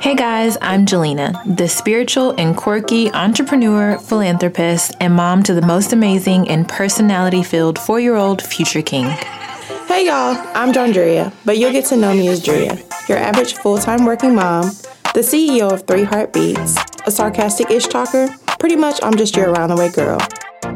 Hey guys, I'm Jelena, the spiritual and quirky entrepreneur, philanthropist, and mom to the most amazing and personality filled four year old future king. Hey y'all, I'm Jandria, but you'll get to know me as Drea, your average full time working mom, the CEO of Three Heartbeats, a sarcastic ish talker. Pretty much, I'm just your around the way girl.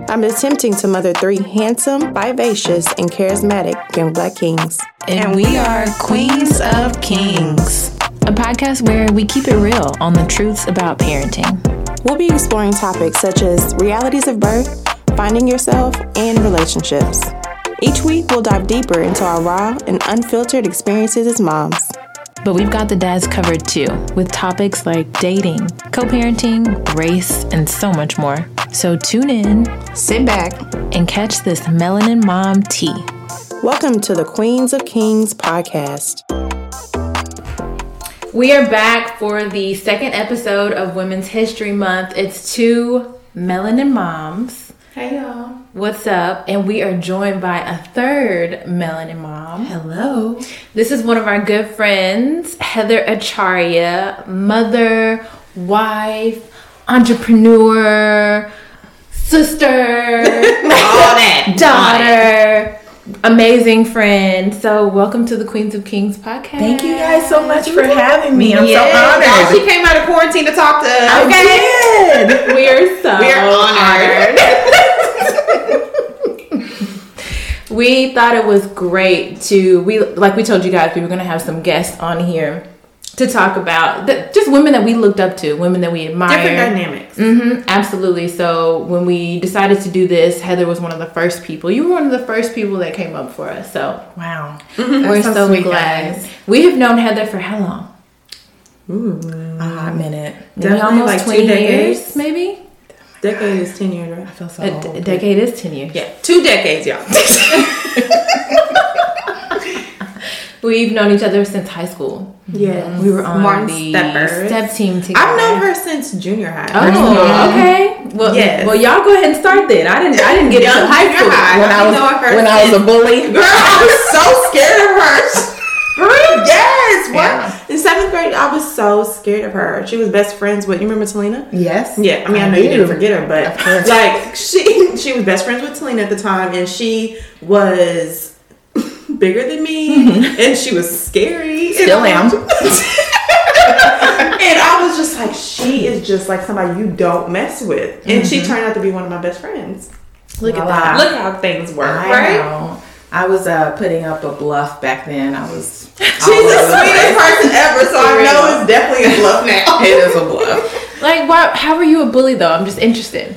I'm attempting to mother three handsome, vivacious, and charismatic young black kings. And we are Queens of Kings, a podcast where we keep it real on the truths about parenting. We'll be exploring topics such as realities of birth, finding yourself, and relationships. Each week, we'll dive deeper into our raw and unfiltered experiences as moms. But we've got the dads covered too, with topics like dating, co parenting, race, and so much more. So tune in, Sit back. and catch this melanin mom tea. Welcome to the Queens of Kings podcast. We are back for the second episode of Women's History Month. It's two melanin moms. Hey y'all. What's up? And we are joined by a third melanin mom. Hello. This is one of our good friends, Heather Acharya, mother, wife, entrepreneur, sister, all that daughter, amazing friend. So, welcome to the Queens of Kings podcast. Thank you guys so much for having me. I'm Yes, so y'all, honored. She came out of quarantine to talk to us. I did. We are so We're honored. we thought it was great to we like we told you guys we were going to have some guests on here to talk about the, just women that we looked up to, women that we admire. Different dynamics. hmm absolutely. So when we decided to do this, Heather was one of the first people. You were one of the first people that came up for us. So Wow. we're so so, sweet, glad. guys. We have known Heather for how long? A hot minute. Maybe Definitely almost like two twenty years, maybe. Decade is 10 years, right? I feel so A, old. d- a decade is ten years. Yeah, two decades, y'all. We've known each other since high school. yeah. We were on Martin the Steppers. step team together. I've known her since junior high. Oh, okay. Well, Yes. well, y'all go ahead and start then. I didn't. I didn't get into high school. high. when I I've was known her when I was a bully. Girl, I was so scared of her. For real? Yes. What? Yeah. In seventh grade, I was so scared of her. She was best friends with. You remember Talina? Yes. Yeah, I mean, I, I know you didn't forget her, but like she she was best friends with Talina at the time, and she was bigger than me, and she was scary. Still am. and I was just like, she is just like somebody you don't mess with, and she turned out to be one of my best friends. Look at that. Look how things work, I right? know. I was uh, putting up a bluff back then. I was. She's the sweetest person ever, so I know it's definitely a bluff now. It is a bluff. Like, why, how were you a bully though? I'm just interested.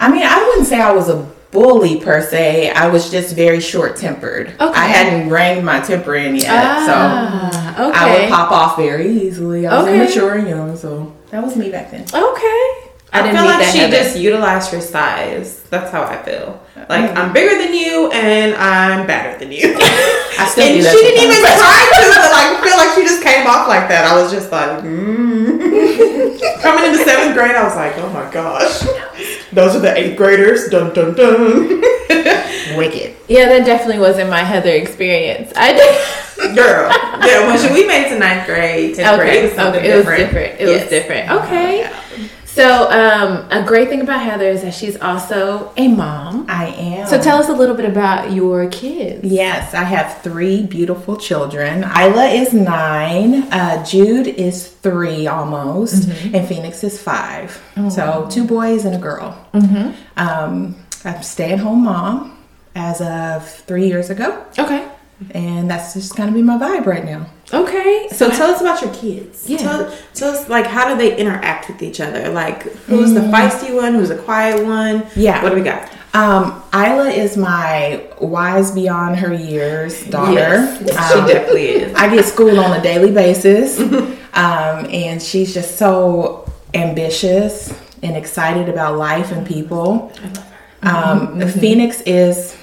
I mean, I wouldn't say I was a bully per se. I was just very short tempered. Okay. I hadn't reined my temper in yet, so Ah, okay. I would pop off very easily. I was Okay. immature and young, so that was me back then. Okay. I, didn't feel like she just utilized her size. That's how I feel. Like I'm bigger than you and I'm better than you. I still and she didn't even try to, but like I feel like she just came off like that. I was just like, mm. coming into seventh grade, I was like, oh my gosh, those are the eighth graders. Dun dun dun. Wicked. Yeah, that definitely wasn't my Heather experience. I did. Girl, yeah. When she, we made it to ninth grade, tenth grade, it Okay, was something okay, it was different. different. It Yes. was different. Okay. So, um, a great thing about Heather is that she's also a mom. I am. So, tell us a little bit about your kids. Yes, I have three beautiful children. Isla is nine, uh, Jude is three almost, Mm-hmm. and Phoenix is five. Oh, So two boys and a girl. Mm-hmm. Um, I'm a stay-at-home mom as of three years ago, Okay. And that's just kind of be my vibe right now. Okay. So tell us about your kids. Yeah. Tell, tell us like how do they interact with each other? Like who's the feisty one? Who's the quiet one? Yeah. What do we got? Um, Isla is my wise beyond her years daughter. Yes, Um, she definitely is. I get schooled on a daily basis, um, and she's just so ambitious and excited about life and people. Um, Phoenix is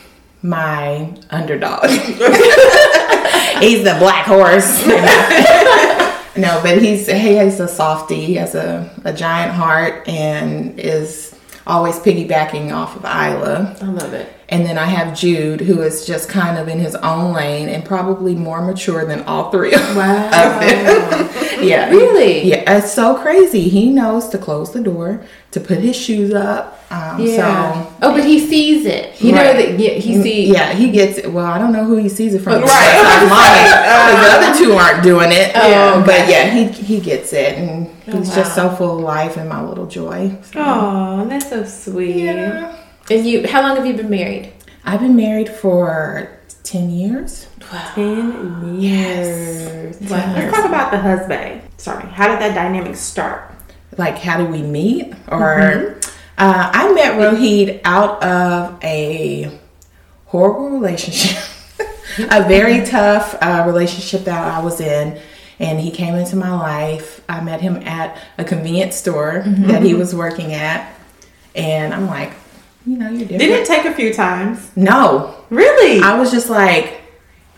my underdog. he's the black horse. no, but he's he has a softie. He has a, a giant heart and is always piggybacking off of Isla. I love it. And then I have Jude, who is just kind of in his own lane and probably more mature than all three of Wow. them. Yeah. Really? Yeah, it's so crazy. He knows to close the door, to put his shoes up. Um, So, Oh, but he sees it. You know that yeah, he sees. yeah, he gets it. Well, I don't know who he sees it from. Right. Mommy, 'cause the other two aren't doing it. Oh, But yeah, he he gets it, and he's just wow. so full of life and my little joy. So, Oh, that's so sweet. yeah. And you, how long have you been married? I've been married for ten years. Ten years. Wow. Let's talk about the husband. Sorry, how did that dynamic start? like how did we meet or uh, i met rohit out of a horrible relationship a very tough uh, relationship that i was in and he came into my life i met him at a convenience store that he was working at and i'm like you know you're different Didn't it take a few times? no Really? i was just like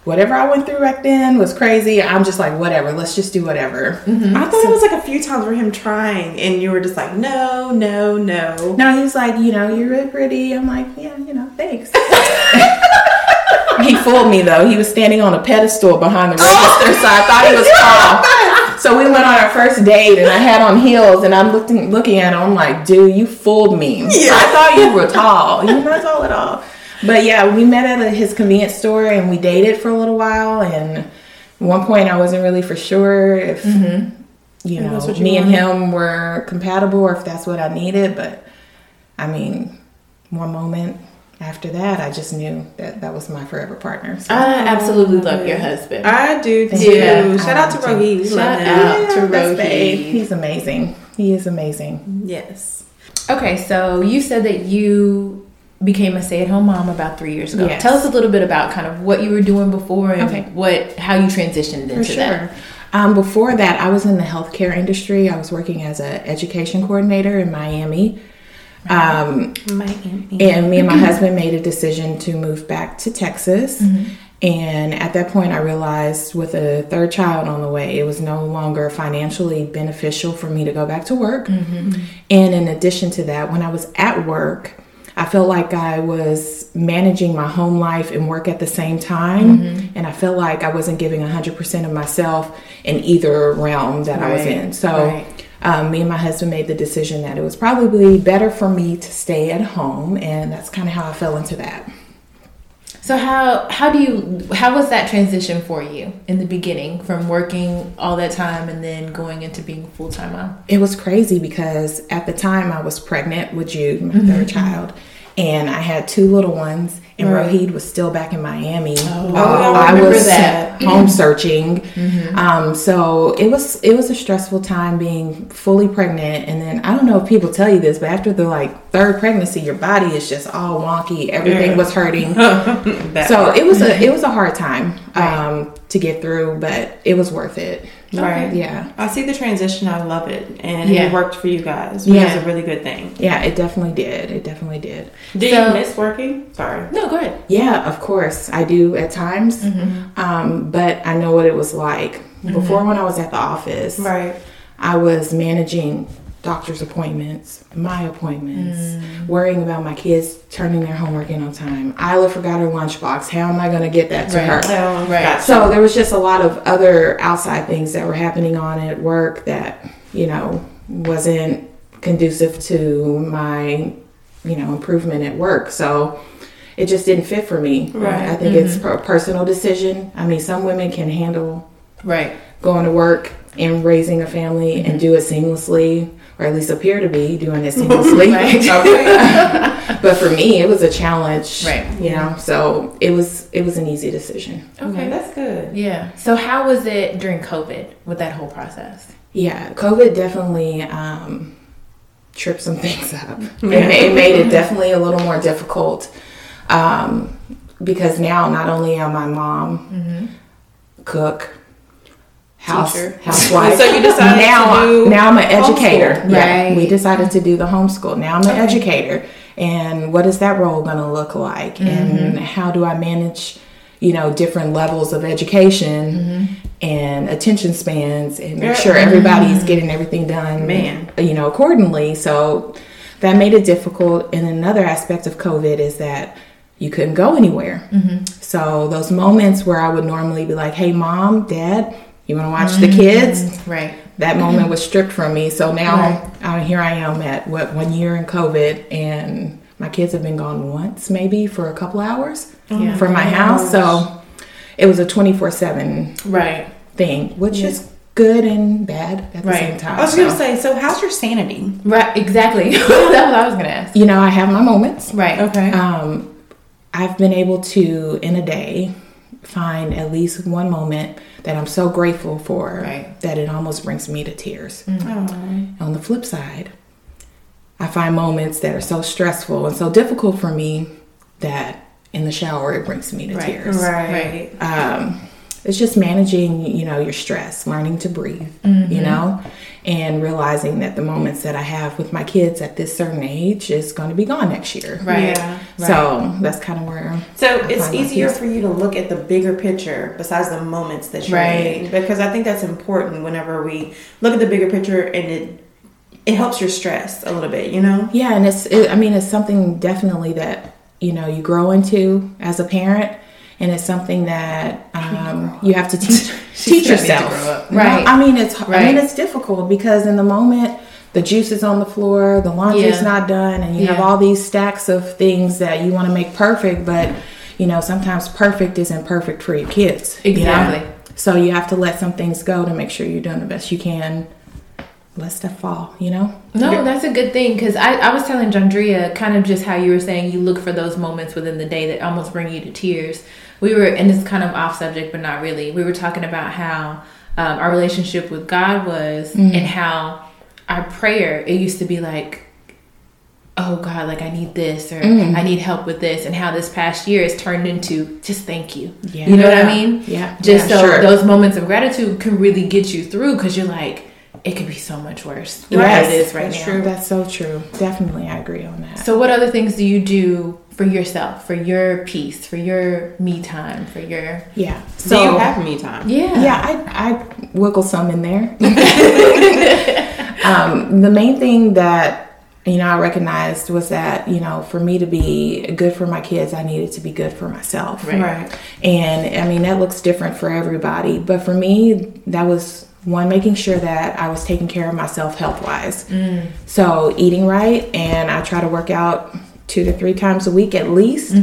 whatever i went through back then was crazy i'm just like whatever let's just do whatever mm-hmm. I thought it was like a few times for him trying, and you were just like, no, no, no. No, he was like, you know, you're really pretty. I'm like, yeah, you know, thanks. he fooled me though. He was standing on a pedestal behind the register, so I thought he was tall. So we went on our first date, and I had on heels, and I'm looking looking at him. I'm like, dude, you fooled me. I thought you were tall. You're not tall at all. But yeah, we met at his convenience store, and we dated for a little while. And at one point, I wasn't really for sure if you know you me and him were compatible or if that's what I needed. But I mean, one moment after that, I just knew that that was my forever partner. So. I absolutely love your husband. I do too. Yeah, Shout out to. Rohit. Love Shout him. out to Rohit. He's amazing. He is amazing. Yes. Okay, so you said that you became a stay-at-home mom about three years ago. Yes. Tell us a little bit about kind of what you were doing before and Okay. what how you transitioned into that. Um, before that, I was in the healthcare industry. I was working as an education coordinator in Miami. Um, and me and my husband made a decision to move back to Texas. Mm-hmm. And at that point, I realized with a third child on the way, it was no longer financially beneficial for me to go back to work. Mm-hmm. And in addition to that, when I was at work, I felt like I was managing my home life and work at the same time. Mm-hmm. And I felt like I wasn't giving 100% of myself in either realm that I was in. So right. Um, me and my husband made the decision that it was probably better for me to stay at home. And that's kind of how I fell into that. So how how do you how was that transition for you in the beginning from working all that time and then going into being full-time mom? It was crazy because at the time I was pregnant with Jude, my third child, and I had two little ones, and Right. Rohit was still back in Miami Oh, while I I, was that. home searching. Um, so it was it was a stressful time being fully pregnant, and then I don't know if people tell you this, but after the like third pregnancy, your body is just all wonky. Everything Yeah. was hurting. So part. it was a it was a hard time um, to get through, but it was worth it. Right. Yeah. I see the transition. I love it, and Yeah. it worked for you guys. Which Yeah. is a really good thing. Yeah, it definitely did. It definitely did. Did So- you miss working? Sorry. No, go ahead. Yeah, of course I do at times, mm-hmm. um, but I know what it was like mm-hmm. before when I was at the office. Right. I was managing doctor's appointments, my appointments, mm. worrying about my kids turning their homework in on time. Isla forgot her lunchbox. How am I going to get that to Right. her? Oh, Right. gotcha. So there was just a lot of other outside things that were happening on at work that, you know, wasn't conducive to my, you know, improvement at work. So it just didn't fit for me. Right. I think it's a personal decision. I mean, some women can handle Right. going to work and raising a family and do it seamlessly, or at least appear to be doing it seamlessly. but for me, it was a challenge. Right. You know, so it was it was an easy decision. okay, that's good. Yeah. So how was it during COVID with that whole process? Yeah, COVID definitely um, tripped some things up. It, it made it definitely a little more difficult um, because now not only am I mom, mm-hmm. cook, house Teacher. housewife. So you decided now to do now I'm an educator. homeschool. Yeah, Right. we decided to do the homeschool. Now I'm an educator, and what is that role going to look like? Mm-hmm. And how do I manage? You know, different levels of education mm-hmm. and attention spans, and make sure everybody's getting everything done. Man. you know, accordingly. So that made it difficult. And another aspect of COVID is that you couldn't go anywhere. Mm-hmm. So those moments where I would normally be like, "Hey, mom, dad." You want to watch the mm-hmm. kids? Right. That mm-hmm. moment was stripped from me. So now Right. here I am at what one year in COVID, and my kids have been gone once, maybe for a couple hours oh Yeah. from my house. So it was a twenty four seven Right. thing, which is good and bad at the Right. same time. I was gonna So, say, so how's your sanity? Right. Exactly. That's what I was gonna ask. you know, I have my moments. Right. Okay. Um, I've been able to, in a day, find at least one moment that I'm so grateful for Right. that it almost brings me to tears. Oh. On the flip side, I find moments that are so stressful and so difficult for me that in the shower it brings me to Right. tears. Right. Um, it's just managing, you know, your stress, learning to breathe, Mm-hmm. you know, and realizing that the moments that I have with my kids at this certain age is going to be gone next year. Right. Yeah. So that's kind of where. So I it's easier for you to look at the bigger picture besides the moments that you're Right. in because I think that's important whenever we look at the bigger picture and it it helps your stress a little bit, you know. Yeah, and it's. It, I mean, it's something definitely that you know you grow into as a parent, and it's something that um, you have to teach teach to yourself. grow up. You know? Right. I mean, it's. I mean, it's difficult because in the moment. The juice is on the floor, the laundry's Yeah. not done, and you have all these stacks of things that you want to make perfect, but you know, sometimes perfect isn't perfect for your kids. you know? Exactly. So you have to let some things go to make sure you're doing the best you can. Let stuff fall, you know? No, that's a good thing because I, I was telling Jandria kind of just how you were saying you look for those moments within the day that almost bring you to tears. We were, and it's kind of off subject, but not really. We were talking about how um, our relationship with God was and how our prayer, it used to be like, oh God, like I need this or I need help with this, and how this past year has turned into just thank you. Yeah. You know what I mean? Yeah. Just Yeah, so sure. those moments of gratitude can really get you through because you're like, it could be so much worse than Yes, it is right that's now. true. That's so true. Definitely, I agree on that. So, what other things do you do for yourself, for your peace, for your me time, for your yeah. Do So you have me time? yeah, yeah, I I wiggle some in there. um, the main thing that you know I recognized was that you know for me to be good for my kids, I needed to be good for myself. Right. Right. And I mean, that looks different for everybody. But for me, that was one, making sure that I was taking care of myself health wise. So, eating right, and I try to work out two to three times a week at least.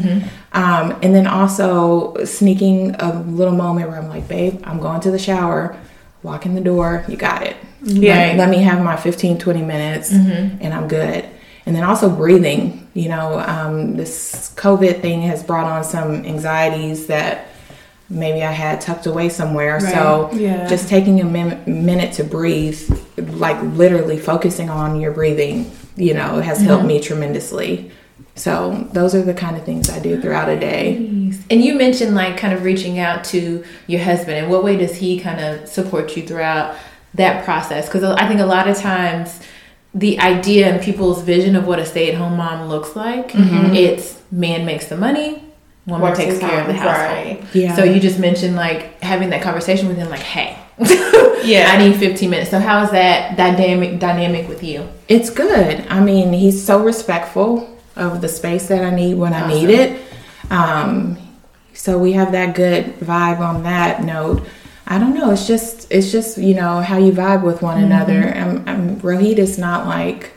Um, and then also sneaking a little moment where I'm like, babe, I'm going to the shower, walk in the door, you got it. Yeah. Let me have my 15, 20 minutes and I'm good. And then also breathing. You know, um, this COVID thing has brought on some anxieties that maybe I had tucked away somewhere. So Yeah. just taking a min- minute to breathe, like literally focusing on your breathing, you know, has helped me tremendously. So those are the kind of things I do throughout a day. And you mentioned like kind of reaching out to your husband. In what way does he kind of support you throughout that process? Because I think a lot of times the idea and people's vision of what a stay-at-home mom looks like, mm-hmm. it's man makes the money, woman Works takes care of the home, household. right. Yeah. So you just mentioned like having that conversation with him, like, hey, Yeah. I need 15 minutes. So how is that dynamic dynamic with you? It's good. I mean, he's so respectful of the space that I need when I need it. Um, so we have that good vibe on that note. I don't know. It's just, it's just you know how you vibe with one another. Um, um, Rohit is not like,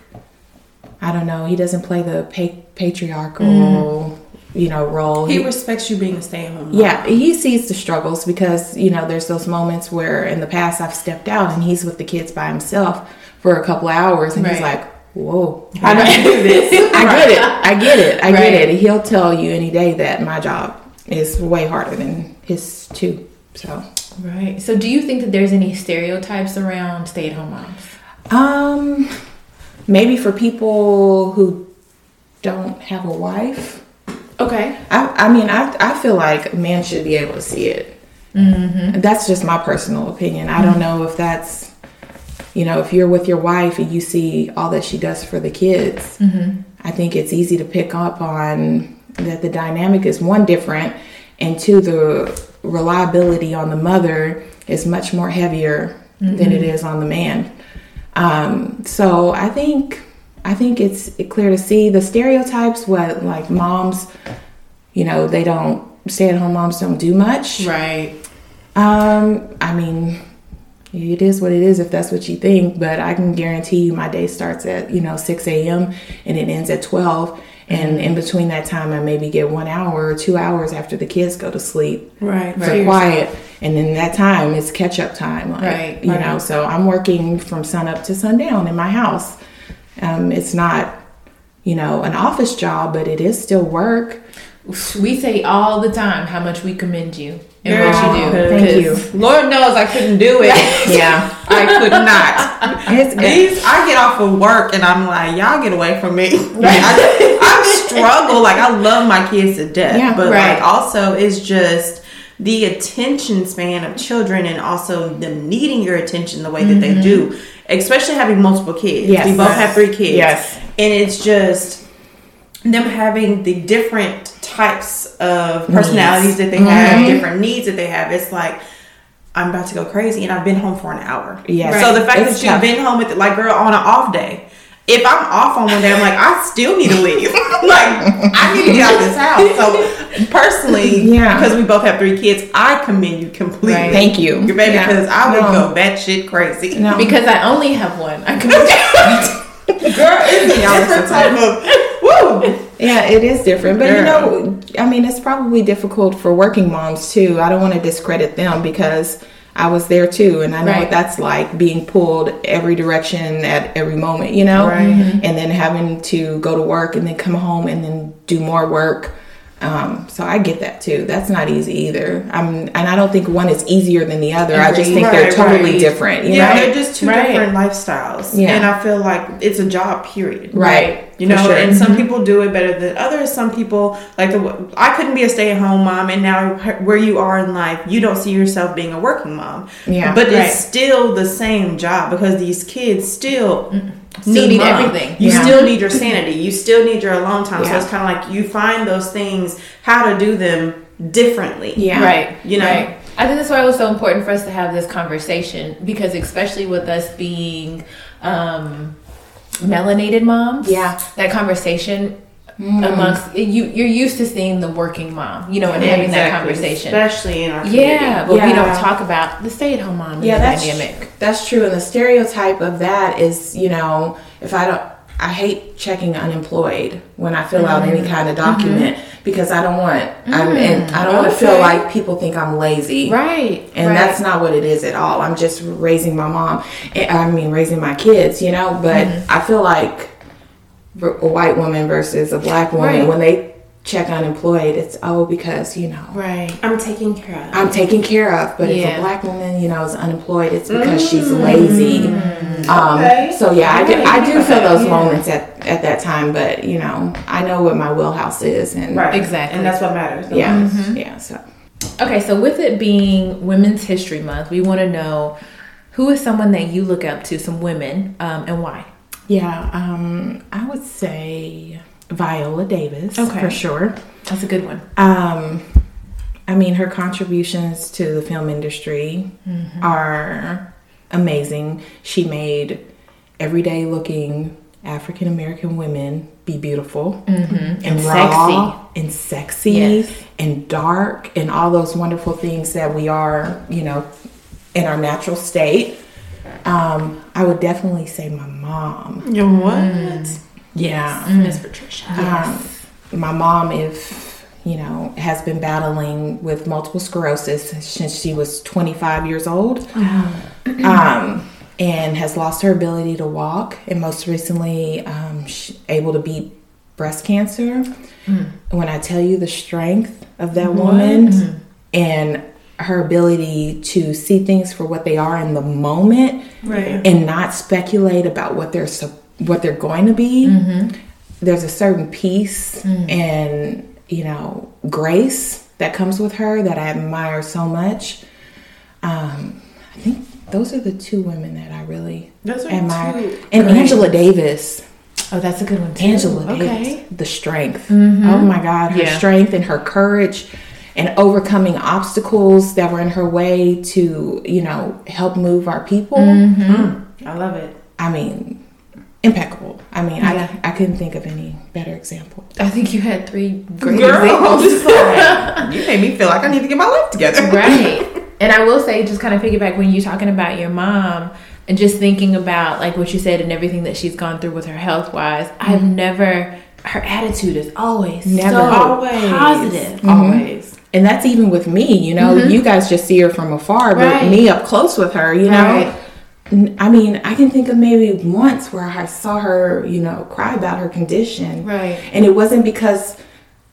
I don't know. He doesn't play the pa- patriarchal, you know, role. He respects you being a stay at home. Yeah, he sees the struggles because, you know, there's those moments where in the past I've stepped out and he's with the kids by himself for a couple of hours and he's like, whoa. How do this? I get it. I get it. I Right. get it. He'll tell you any day that my job is way harder than his too. So, Right. So do you think that there's any stereotypes around stay-at-home moms? um, maybe for people who don't have a wife, Okay. I, I mean, I, I feel like men should be able to see it. Mm-hmm. That's just my personal opinion. I don't know if that's, you know, if you're with your wife and you see all that she does for the kids, I think it's easy to pick up on that the dynamic is one different, and two, the reliability on the mother is much more heavier than it is on the man. Um, so I think I think it's clear to see the stereotypes. What like moms, you know, they don't stay at home moms don't do much. Right. Um, I mean, it is what it is if that's what you think. But I can guarantee you, my day starts at you know six a.m. and it ends at twelve. And in between that time, I maybe get one hour or two hours after the kids go to sleep Right. for quiet. And then that time is catch up time. Like, Right, You right. know, so I'm working from sun up to sundown in my house. Um, it's not, you know, an office job, but it is still work. We say all the time how much we commend you and Girl, what you do. thank 'cause- Lord knows I couldn't do it. Yeah. I could not. These, I get off of work and I'm like, y'all get away from me. I, I struggle. Like I love my kids to death, Yeah, but right. like also it's just the attention span of children and also them needing your attention the way that they do, especially having multiple kids. Yes. we both Yes. have three kids. Yes. and it's just them having the different types of personalities that they have, different needs that they have. It's like I'm about to go crazy, and I've been home for an hour. Yes. So the fact It's that you've been home with like girl on an off day. If I'm off on one day, I'm like, I still need to leave. like, I need to get out of this house. So, personally, Yeah. because we both have three kids, I commend you completely. Right. Thank you. Your baby, Yeah. because I would No. go batshit crazy. No. Because I only have one. I commend you. Girl, it's a different type of woo. Yeah, it is different. But you know, I mean, it's probably difficult for working moms too. I don't want to discredit them because I was there too. And I know Right. what that's like being pulled every direction at every moment, you know? Right. And then having to go to work and then come home and then do more work. Um, so I get that too. That's not easy either. I'm, and I don't think one is easier than the other. I just think they're totally right. different. You yeah, know? they're just two Right. different lifestyles. Yeah. And I feel like it's a job, period. Right. You know, sure. and some people do it better than others. Some people, like the, I couldn't be a stay at home mom, and now where you are in life, you don't see yourself being a working mom. Yeah. But Right. it's still the same job because these kids still Still need mom. everything. You Yeah. still need your sanity. You still need your alone time. So it's kind of like you find those things, how to do them differently. Yeah. Right. You know? Right. I think that's why it was so important for us to have this conversation because, especially with us being um, melanated moms, Yeah. that conversation Mm. amongst you, you're used to seeing the working mom, you know, and having that conversation. especially in our community. Yeah, but we don't talk about the stay-at-home mom. yeah, that's dynamic. That's true, and the stereotype of that is, you know, if I don't, I hate checking unemployed when I fill out any mm. kind of document mm-hmm. because I don't want, I'm, and mm. I don't want to feel like people think I'm lazy, Right. And right. that's not what it is at all. I'm just raising my mom, eh, I mean, raising my kids, you know. But mm-hmm. I feel like a white woman versus a black woman Right. when they check unemployed, it's oh because you know right. I'm taking care of. I'm taking care of. But if a black woman, you know, is unemployed, it's because she's lazy. Um, Okay. So yeah, I do, I do feel those Yeah. moments at, at that time. But you know, I know what my wheelhouse is, and Right. Exactly. And that's what matters. the yeah, most. yeah. So Okay, so with it being Women's History Month, we want to know who is someone that you look up to, some women, um, and why. Yeah, um, I would say Viola Davis Okay. for sure. That's a good one. Um, I mean, her contributions to the film industry are amazing. She made everyday looking African American women be beautiful and, And raw and sexy Yes. and dark and all those wonderful things that we are, you know, in our natural state. Um, I would definitely say my mom. You know what? Yeah. Miss Patricia. Um, my mom, if you know, has been battling with multiple sclerosis since she was 25 years old, um, and has lost her ability to walk, and most recently, um, able to beat breast cancer. When I tell you the strength of that woman and her ability to see things for what they are in the moment, Right. and not speculate about what they're what they're going to be. Mm-hmm. There's a certain peace mm. and you know grace that comes with her that I admire so much. Um, I think those are the two women that I really Those are admire. two and great- Angela Davis. Oh, that's a good one too. Angela okay. Davis, the strength. Mm-hmm. Oh my God, her Yeah. strength and her courage and overcoming obstacles that were in her way to, you know, help move our people. Mm-hmm. Hmm. I love it. I mean, impeccable. I mean, Yeah. I, I couldn't think of any better example. I think you had three great Girl, examples. you made me feel like I need to get my life together. right. And I will say, just kind of piggyback when you're talking about your mom and just thinking about like what you said and everything that she's gone through with her health wise. I've mm-hmm. never. Her attitude is always Never. so Always. positive. Mm-hmm. Always. And that's even with me, you know. Mm-hmm. You guys just see her from afar, but Right. me up close with her, you know. Right. I mean, I can think of maybe once where I saw her, you know, cry about her condition. Right. And it wasn't because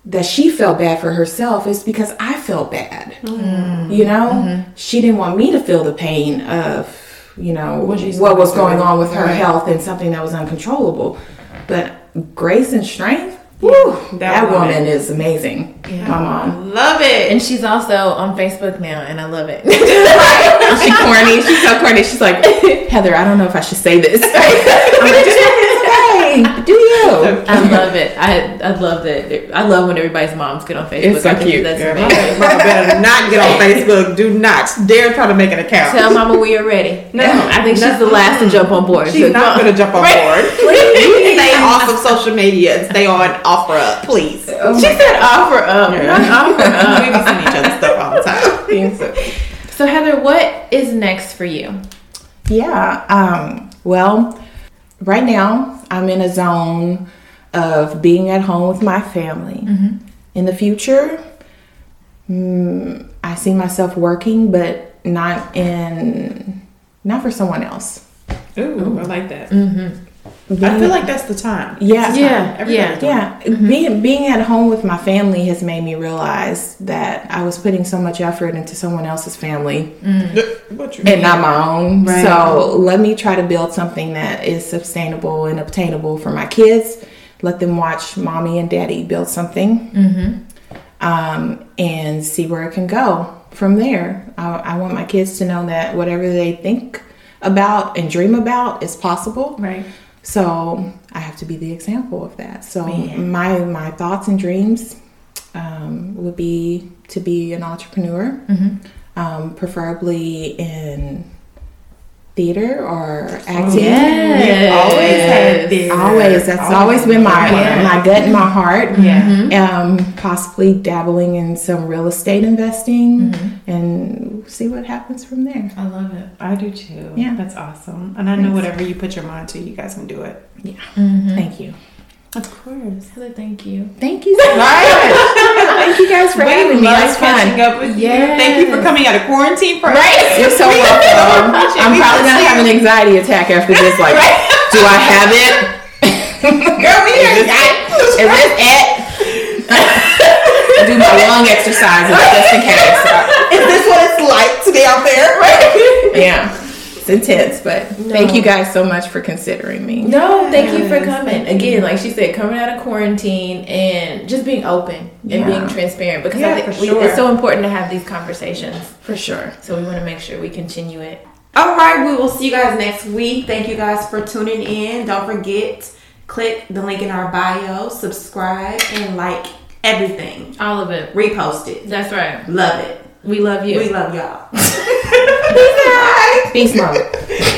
that she felt bad for herself, it's because I felt bad. Mm. You know? Mm-hmm. She didn't want me to feel the pain of, you know, what, she's was going going on with her Right. health and something that was uncontrollable. But grace and strength, whew, that that, woman. woman is amazing. Yeah. My mom. Love it. And she's also on Facebook now, and I love it. she corny. She's so corny. She's like, Heather, I don't know if I should say this. I'm like, just do you? I love it. I I love that. I love when everybody's moms get on Facebook. It's so I think cute. That's Yeah, amazing. Mama better not get on Facebook. Do not dare try to make an account. Tell Mama we are ready. No. I think she's the last to jump on board. She's So not going to jump on board. Please stay off of social media and stay on OfferUp, please. She said OfferUp. Not OfferUp. we be sending each other stuff all the time. So Heather, what is next for you? Yeah. Um, well, right now I'm in a zone of being at home with my family. In the future, mm, I see myself working, but not in not for someone else. Ooh, I like that. I feel like that's the time. Yeah. Yeah, Everybody yeah. Yeah, being mm-hmm. being at home with my family has made me realize that I was putting so much effort into someone else's family mm. What you and not my own. Right. So let me try to build something that is sustainable and obtainable for my kids. Let them watch mommy and daddy build something, mm-hmm. um, and see where it can go from there. I, I want my kids to know that whatever they think about and dream about is possible. Right. So I have to be the example of that. So my my thoughts and dreams um, would be to be an entrepreneur, um, preferably in theater or oh, acting. Yes. always had this. Always, that's always been my Yeah. my gut and my heart. Yeah. Mm-hmm. Mm-hmm. Um, possibly dabbling in some real estate investing mm-hmm. and see what happens from there. I love it. I do too. Yeah. That's awesome. And I know whatever you put your mind to, you guys can do it. Yeah. Thank you. Of course. Heather, thank you. Thank you so much. Thank you guys for having me. That's catching fun. up with you. Thank you for coming out of quarantine for Right. You're so welcome. I'm probably gonna have an anxiety attack after this. Like, do I have it? Girl, we Is this it? Is this it? Do my lung exercises just in case. Is this what it's like to be out there? Right? Yeah. It's intense, but thank you guys so much for considering me. No, thank you for coming. Again, like she said, coming out of quarantine and just being open and Yeah. being transparent because Yeah, I think for we, sure. it's so important to have these conversations. For sure. So we want to make sure we continue it. All right, we will see you guys next week. Thank you guys for tuning in. Don't forget, click the link in our bio, subscribe, and like everything. All of it. Repost it. That's right. Love it. We love you. We love y'all. Beast mode.